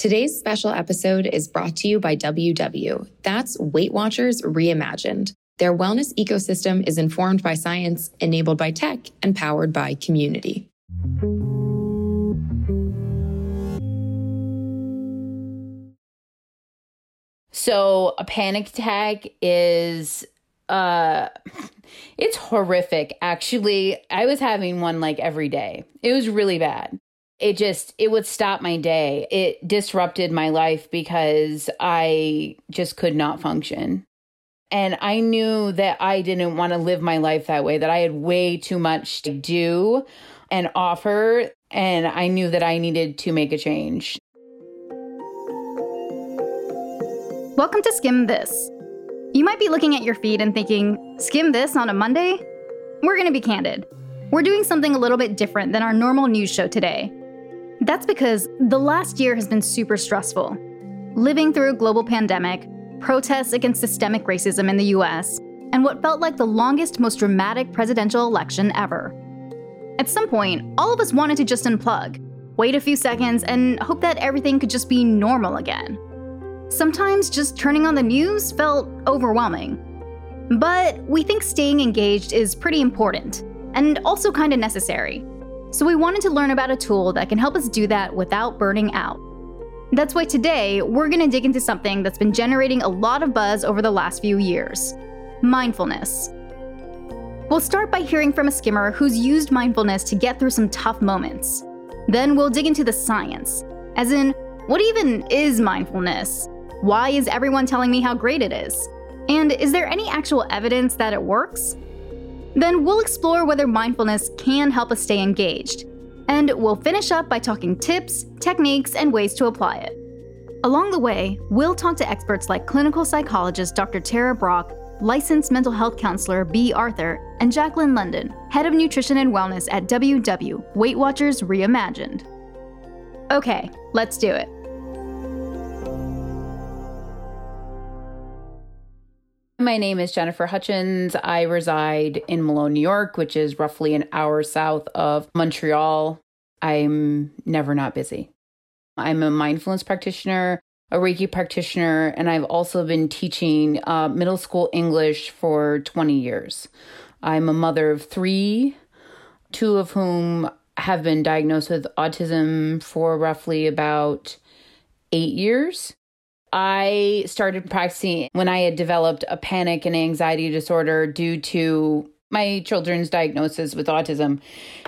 Today's special episode is brought to you by WW. That's Weight Watchers Reimagined. Their wellness ecosystem is informed by science, enabled by tech, and powered by community. So, a panic attack is uh it's horrific actually. I was having one like every day. It was really bad it just it would stop my day. It disrupted my life because i just could not function. And i knew that i didn't want to live my life that way that i had way too much to do and offer and i knew that i needed to make a change. Welcome to skim this. You might be looking at your feed and thinking skim this on a monday? We're going to be candid. We're doing something a little bit different than our normal news show today that's because the last year has been super stressful. Living through a global pandemic, protests against systemic racism in the US, and what felt like the longest, most dramatic presidential election ever. At some point, all of us wanted to just unplug, wait a few seconds, and hope that everything could just be normal again. Sometimes just turning on the news felt overwhelming. But we think staying engaged is pretty important, and also kind of necessary. So we wanted to learn about a tool that can help us do that without burning out. That's why today we're going to dig into something that's been generating a lot of buzz over the last few years mindfulness. We'll start by hearing from a skimmer who's used mindfulness to get through some tough moments. Then we'll dig into the science, as in, what even is mindfulness? Why is everyone telling me how great it is? And is there any actual evidence that it works? Then we'll explore whether mindfulness can help us stay engaged. And we'll finish up by talking tips, techniques, and ways to apply it. Along the way, we'll talk to experts like clinical psychologist Dr. Tara Brach, licensed mental health counselor Bea Arthur, and Jacqueline London, head of nutrition and wellness at WW Weight Watchers Reimagined. Okay, let's do it. My name is Jennifer Hutchins. I reside in Malone, New York, which is roughly an hour south of Montreal. I'm never not busy. I'm a mindfulness practitioner, a Reiki practitioner, and I've also been teaching uh, middle school English for 20 years. I'm a mother of three, two of whom have been diagnosed with autism for roughly about eight years. I started practicing when I had developed a panic and anxiety disorder due to my children's diagnosis with autism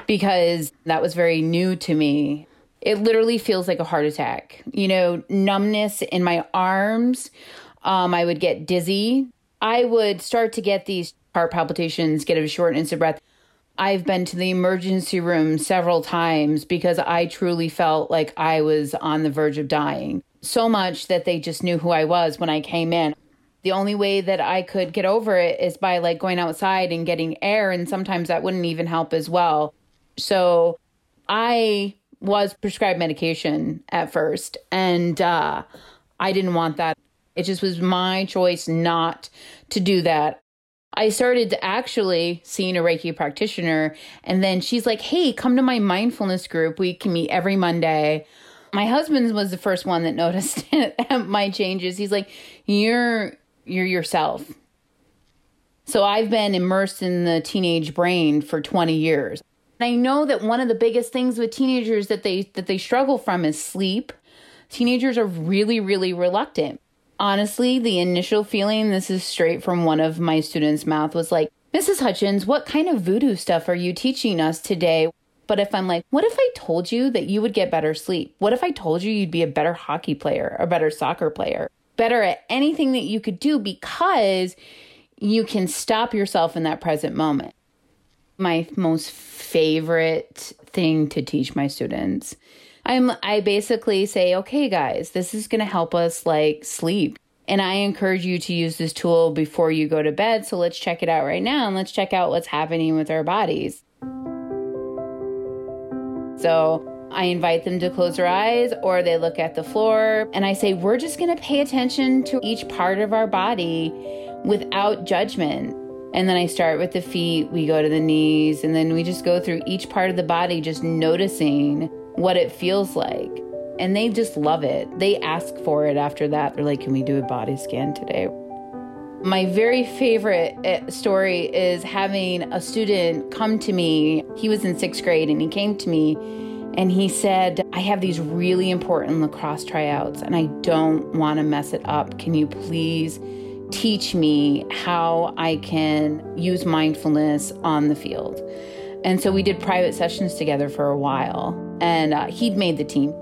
because that was very new to me. It literally feels like a heart attack. You know, numbness in my arms. Um, I would get dizzy. I would start to get these heart palpitations, get a shortness of breath. I've been to the emergency room several times because I truly felt like I was on the verge of dying so much that they just knew who I was when I came in. The only way that I could get over it is by like going outside and getting air, and sometimes that wouldn't even help as well. So I was prescribed medication at first, and uh, I didn't want that. It just was my choice not to do that. I started actually seeing a Reiki practitioner, and then she's like, Hey, come to my mindfulness group. We can meet every Monday my husband was the first one that noticed my changes. He's like, "You're you're yourself." So I've been immersed in the teenage brain for 20 years. I know that one of the biggest things with teenagers that they that they struggle from is sleep. Teenagers are really really reluctant. Honestly, the initial feeling, this is straight from one of my students' mouth was like, "Mrs. Hutchins, what kind of voodoo stuff are you teaching us today?" But if I'm like, what if I told you that you would get better sleep? What if I told you you'd be a better hockey player, a better soccer player, better at anything that you could do because you can stop yourself in that present moment? My most favorite thing to teach my students. I'm I basically say, "Okay guys, this is going to help us like sleep." And I encourage you to use this tool before you go to bed. So let's check it out right now and let's check out what's happening with our bodies. So I invite them to close their eyes or they look at the floor and I say, we're just going to pay attention to each part of our body without judgment. And then I start with the feet, we go to the knees, and then we just go through each part of the body, just noticing what it feels like. and they just love it. They ask for it after that. They're like, Can we do a body scan today? My very favorite eh, story is having a student come to me. He was in sixth grade and he came to me and he said, I have these really important lacrosse tryouts and I don't want to mess it up. Can you please teach me how I can use mindfulness on the field? And so we did private sessions together for a while, and uh, he'd made the team.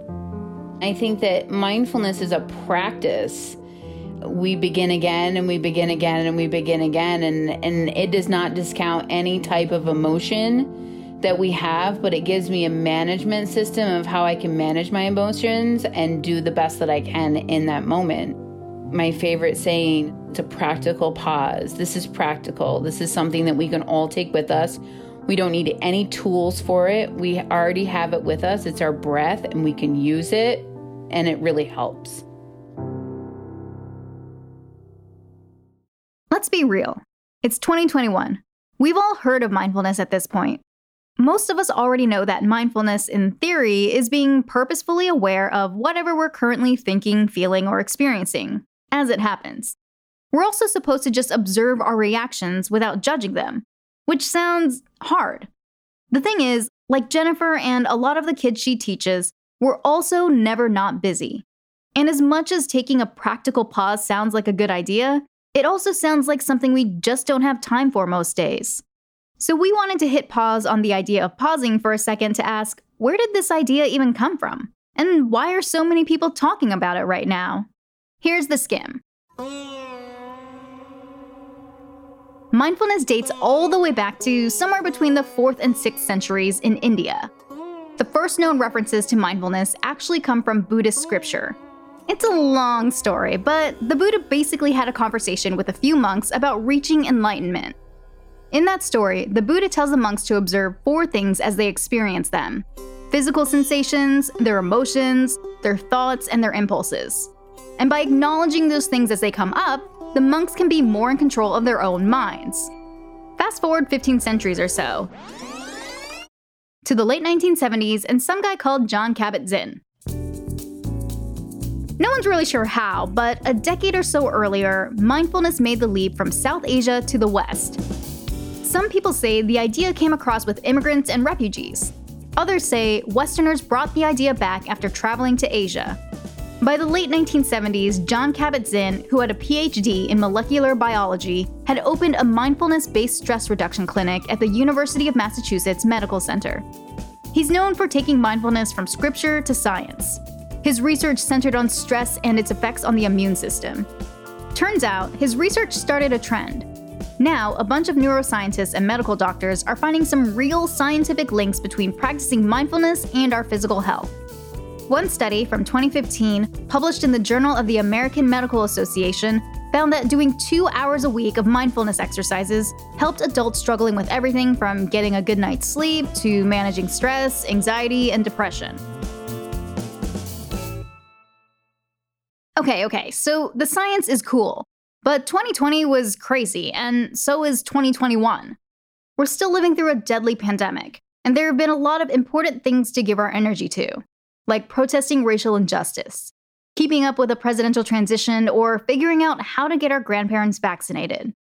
I think that mindfulness is a practice. We begin again and we begin again and we begin again, and, and it does not discount any type of emotion that we have, but it gives me a management system of how I can manage my emotions and do the best that I can in that moment. My favorite saying, it's a practical pause. This is practical. This is something that we can all take with us we don't need any tools for it. We already have it with us. It's our breath, and we can use it, and it really helps. Let's be real. It's 2021. We've all heard of mindfulness at this point. Most of us already know that mindfulness, in theory, is being purposefully aware of whatever we're currently thinking, feeling, or experiencing, as it happens. We're also supposed to just observe our reactions without judging them, which sounds hard. The thing is, like Jennifer and a lot of the kids she teaches, we're also never not busy. And as much as taking a practical pause sounds like a good idea, it also sounds like something we just don't have time for most days. So we wanted to hit pause on the idea of pausing for a second to ask where did this idea even come from? And why are so many people talking about it right now? Here's the skim. Mindfulness dates all the way back to somewhere between the 4th and 6th centuries in India. The first known references to mindfulness actually come from Buddhist scripture. It's a long story, but the Buddha basically had a conversation with a few monks about reaching enlightenment. In that story, the Buddha tells the monks to observe four things as they experience them physical sensations, their emotions, their thoughts, and their impulses. And by acknowledging those things as they come up, the monks can be more in control of their own minds. Fast forward 15 centuries or so. To the late 1970s and some guy called Jon Kabat-Zinn. No one's really sure how, but a decade or so earlier, mindfulness made the leap from South Asia to the West. Some people say the idea came across with immigrants and refugees. Others say Westerners brought the idea back after traveling to Asia. By the late 1970s, Jon Kabat-Zinn, who had a PhD in molecular biology, had opened a mindfulness based stress reduction clinic at the University of Massachusetts Medical Center. He's known for taking mindfulness from scripture to science. His research centered on stress and its effects on the immune system. Turns out, his research started a trend. Now, a bunch of neuroscientists and medical doctors are finding some real scientific links between practicing mindfulness and our physical health. One study from 2015, published in the Journal of the American Medical Association, found that doing two hours a week of mindfulness exercises helped adults struggling with everything from getting a good night's sleep to managing stress, anxiety, and depression. Okay, okay, so the science is cool, but 2020 was crazy, and so is 2021. We're still living through a deadly pandemic, and there have been a lot of important things to give our energy to like protesting racial injustice, keeping up with a presidential transition, or figuring out how to get our grandparents vaccinated.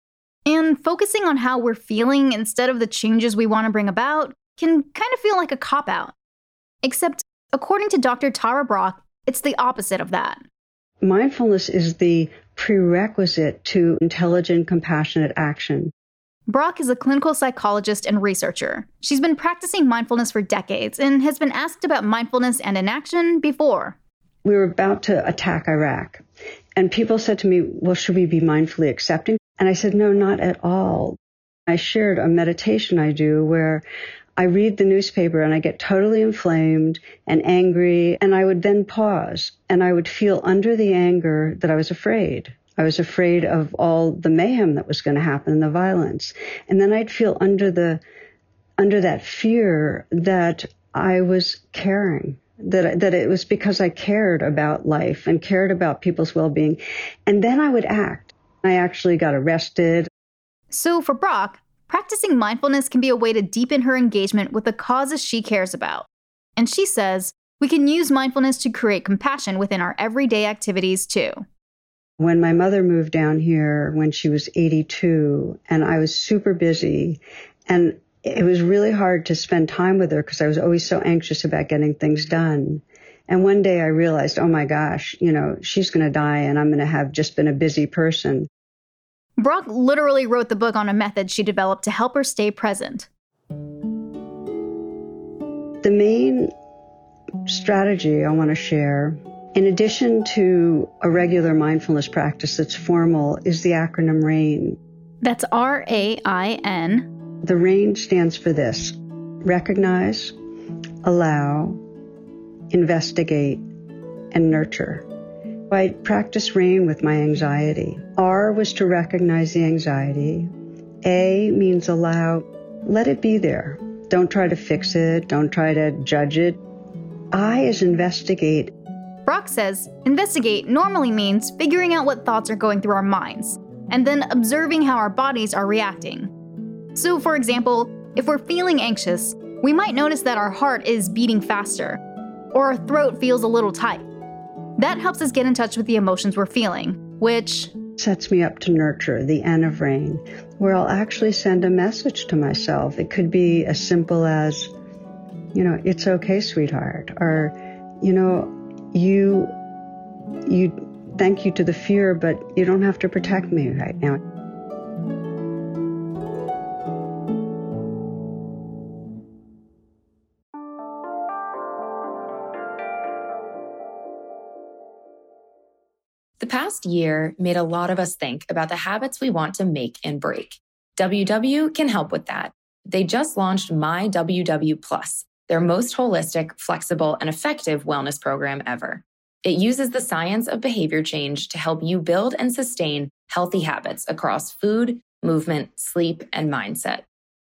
And focusing on how we're feeling instead of the changes we want to bring about can kind of feel like a cop out. Except, according to Dr. Tara Brach, it's the opposite of that. Mindfulness is the prerequisite to intelligent, compassionate action. Brach is a clinical psychologist and researcher. She's been practicing mindfulness for decades and has been asked about mindfulness and inaction before. We were about to attack Iraq, and people said to me, Well, should we be mindfully accepting? And I said, No, not at all. I shared a meditation I do where I read the newspaper and I get totally inflamed and angry, and I would then pause and I would feel under the anger that I was afraid. I was afraid of all the mayhem that was going to happen, and the violence. And then I'd feel under the, under that fear that I was caring, that, that it was because I cared about life and cared about people's well-being. And then I would act. I actually got arrested. So for Brach, practicing mindfulness can be a way to deepen her engagement with the causes she cares about. And she says, we can use mindfulness to create compassion within our everyday activities too. When my mother moved down here when she was 82, and I was super busy, and it was really hard to spend time with her because I was always so anxious about getting things done. And one day I realized, oh my gosh, you know, she's going to die and I'm going to have just been a busy person. Brach literally wrote the book on a method she developed to help her stay present. The main strategy I want to share, in addition to a regular mindfulness practice that's formal, is the acronym RAIN. That's R A I N. The RAIN stands for this recognize, allow, investigate, and nurture. I practice RAIN with my anxiety. R was to recognize the anxiety. A means allow, let it be there. Don't try to fix it, don't try to judge it. I is investigate. Brach says investigate normally means figuring out what thoughts are going through our minds and then observing how our bodies are reacting. So, for example, if we're feeling anxious, we might notice that our heart is beating faster or our throat feels a little tight. That helps us get in touch with the emotions we're feeling, which sets me up to nurture the N of rain, where I'll actually send a message to myself. It could be as simple as, you know, it's okay, sweetheart, or, you know, you, you, thank you to the fear, but you don't have to protect me right now. Past year made a lot of us think about the habits we want to make and break. WW can help with that. They just launched My WW Plus, their most holistic, flexible, and effective wellness program ever. It uses the science of behavior change to help you build and sustain healthy habits across food, movement, sleep, and mindset.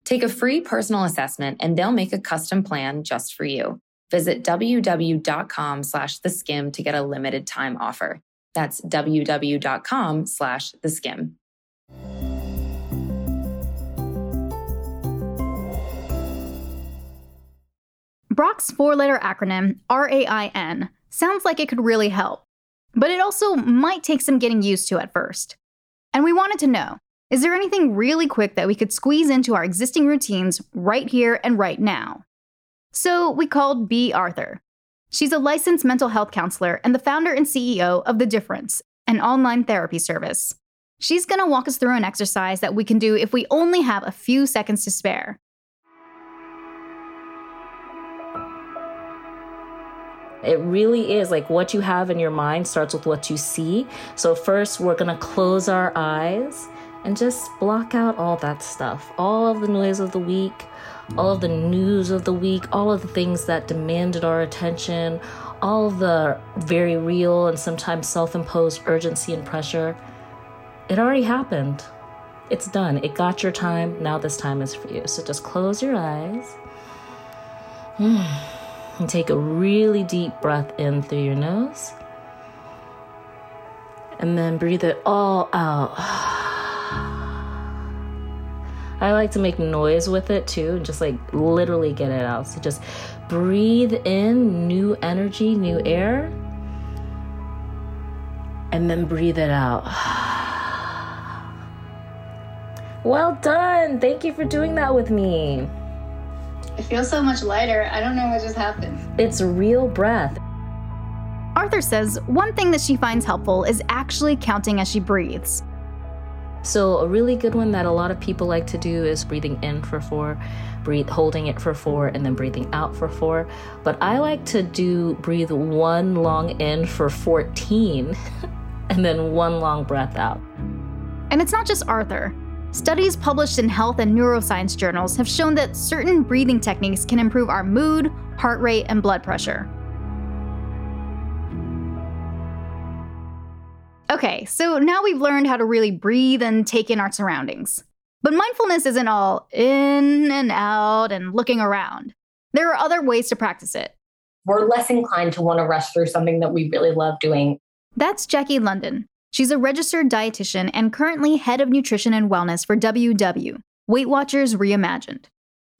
Take a free personal assessment and they'll make a custom plan just for you. Visit www.com slash the skim to get a limited time offer. That's www.com slash the skim. Brach's four letter acronym, RAIN, sounds like it could really help, but it also might take some getting used to at first. And we wanted to know is there anything really quick that we could squeeze into our existing routines right here and right now? So we called Bea Arthur, She's a licensed mental health counselor and the founder and CEO of The Difference, an online therapy service. She's going to walk us through an exercise that we can do if we only have a few seconds to spare. It really is like what you have in your mind starts with what you see. So, first, we're gonna close our eyes and just block out all that stuff, all of the noise of the week, all of the news of the week, all of the things that demanded our attention, all the very real and sometimes self imposed urgency and pressure. It already happened. It's done. It got your time. Now this time is for you. So just close your eyes and take a really deep breath in through your nose. And then breathe it all out. I like to make noise with it too, and just like literally get it out. So just breathe in new energy, new air, and then breathe it out. Well done. Thank you for doing that with me. It feels so much lighter. I don't know what just happened. It's real breath. Arthur says one thing that she finds helpful is actually counting as she breathes. So a really good one that a lot of people like to do is breathing in for four, breathe holding it for four, and then breathing out for four. But I like to do breathe one long in for 14 and then one long breath out. And it's not just Arthur. Studies published in health and neuroscience journals have shown that certain breathing techniques can improve our mood, heart rate, and blood pressure. Okay, so now we've learned how to really breathe and take in our surroundings. But mindfulness isn't all in and out and looking around. There are other ways to practice it. We're less inclined to want to rush through something that we really love doing. That's Jackie London. She's a registered dietitian and currently head of nutrition and wellness for WW, Weight Watchers Reimagined.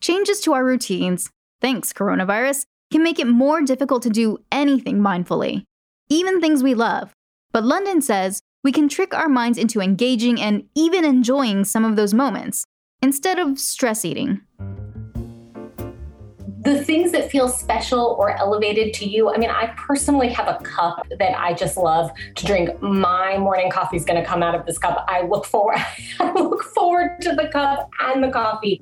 Changes to our routines, thanks coronavirus, can make it more difficult to do anything mindfully, even things we love. But London says we can trick our minds into engaging and even enjoying some of those moments instead of stress eating the things that feel special or elevated to you. I mean, I personally have a cup that I just love to drink. My morning coffee is going to come out of this cup. I look forward I look forward to the cup and the coffee.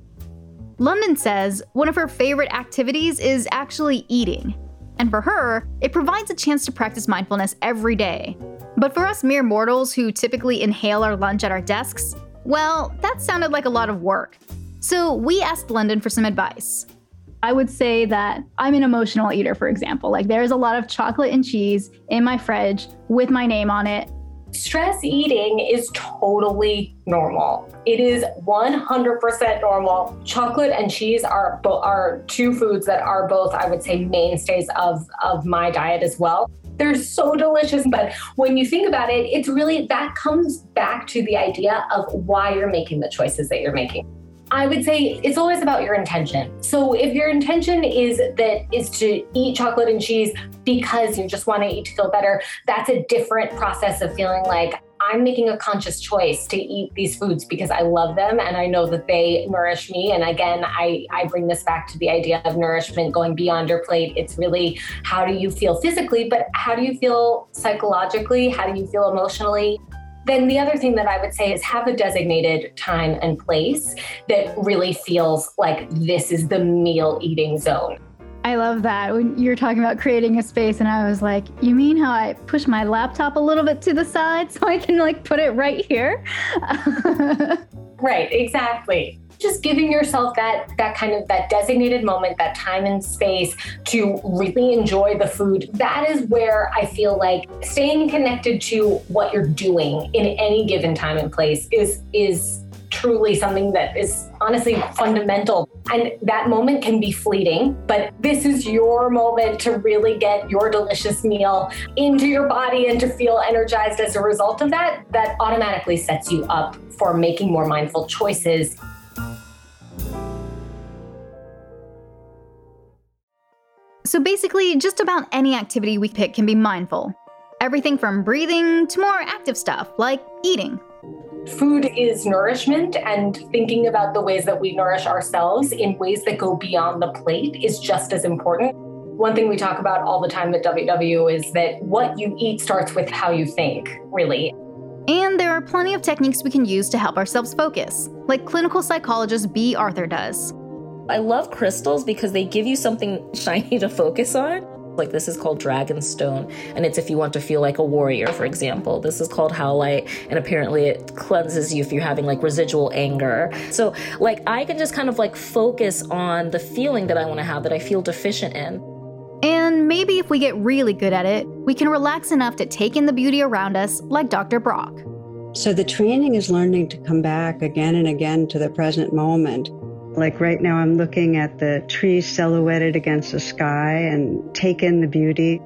London says one of her favorite activities is actually eating. And for her, it provides a chance to practice mindfulness every day. But for us mere mortals who typically inhale our lunch at our desks, well, that sounded like a lot of work. So we asked London for some advice. I would say that I'm an emotional eater, for example. Like there's a lot of chocolate and cheese in my fridge with my name on it. Stress eating is totally normal. It is 100% normal. Chocolate and cheese are are two foods that are both, I would say, mainstays of of my diet as well. They're so delicious, but when you think about it, it's really that comes back to the idea of why you're making the choices that you're making. I would say it's always about your intention. So if your intention is that is to eat chocolate and cheese because you just want to eat to feel better, that's a different process of feeling like I'm making a conscious choice to eat these foods because I love them and I know that they nourish me. And again, I, I bring this back to the idea of nourishment going beyond your plate. It's really how do you feel physically, but how do you feel psychologically? How do you feel emotionally? Then the other thing that I would say is have a designated time and place that really feels like this is the meal eating zone. I love that when you're talking about creating a space, and I was like, you mean how I push my laptop a little bit to the side so I can like put it right here? right, exactly just giving yourself that that kind of that designated moment that time and space to really enjoy the food that is where i feel like staying connected to what you're doing in any given time and place is is truly something that is honestly fundamental. And that moment can be fleeting, but this is your moment to really get your delicious meal into your body and to feel energized as a result of that. That automatically sets you up for making more mindful choices So basically, just about any activity we pick can be mindful. Everything from breathing to more active stuff like eating. Food is nourishment, and thinking about the ways that we nourish ourselves in ways that go beyond the plate is just as important. One thing we talk about all the time at WW is that what you eat starts with how you think, really. And there are plenty of techniques we can use to help ourselves focus, like clinical psychologist Bea Arthur does. I love crystals because they give you something shiny to focus on. Like this is called Dragonstone, and it's if you want to feel like a warrior, for example. This is called Howlite, and apparently it cleanses you if you're having like residual anger. So, like, I can just kind of like focus on the feeling that I want to have that I feel deficient in. And maybe if we get really good at it, we can relax enough to take in the beauty around us, like Dr. Brach. So the training is learning to come back again and again to the present moment like right now, I'm looking at the trees silhouetted against the sky and take in the beauty.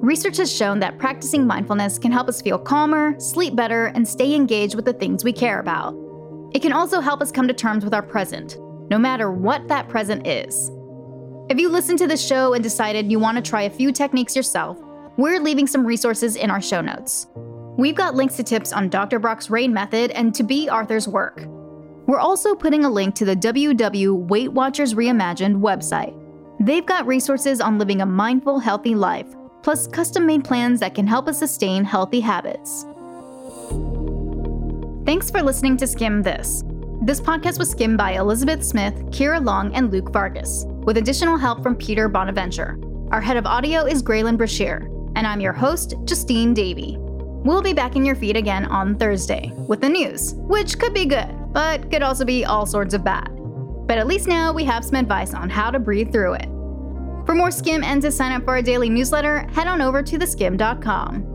Research has shown that practicing mindfulness can help us feel calmer, sleep better, and stay engaged with the things we care about. It can also help us come to terms with our present, no matter what that present is. If you listened to this show and decided you want to try a few techniques yourself, we're leaving some resources in our show notes. We've got links to tips on Dr. Brach's RAIN method and to Bea Arthur's work. We're also putting a link to the WW Weight Watchers Reimagined website. They've got resources on living a mindful, healthy life, plus custom made plans that can help us sustain healthy habits. Thanks for listening to Skimm This. This podcast was skimmed by Elizabeth Smith, Kira Long, and Luke Vargas, with additional help from Peter Bonaventure. Our head of audio is Graylin Brashear, and I'm your host, Justine Davey. We'll be back in your feed again on Thursday with the news, which could be good but could also be all sorts of bad. But at least now we have some advice on how to breathe through it. For more Skimm and to sign up for our daily newsletter, head on over to theskimm.com.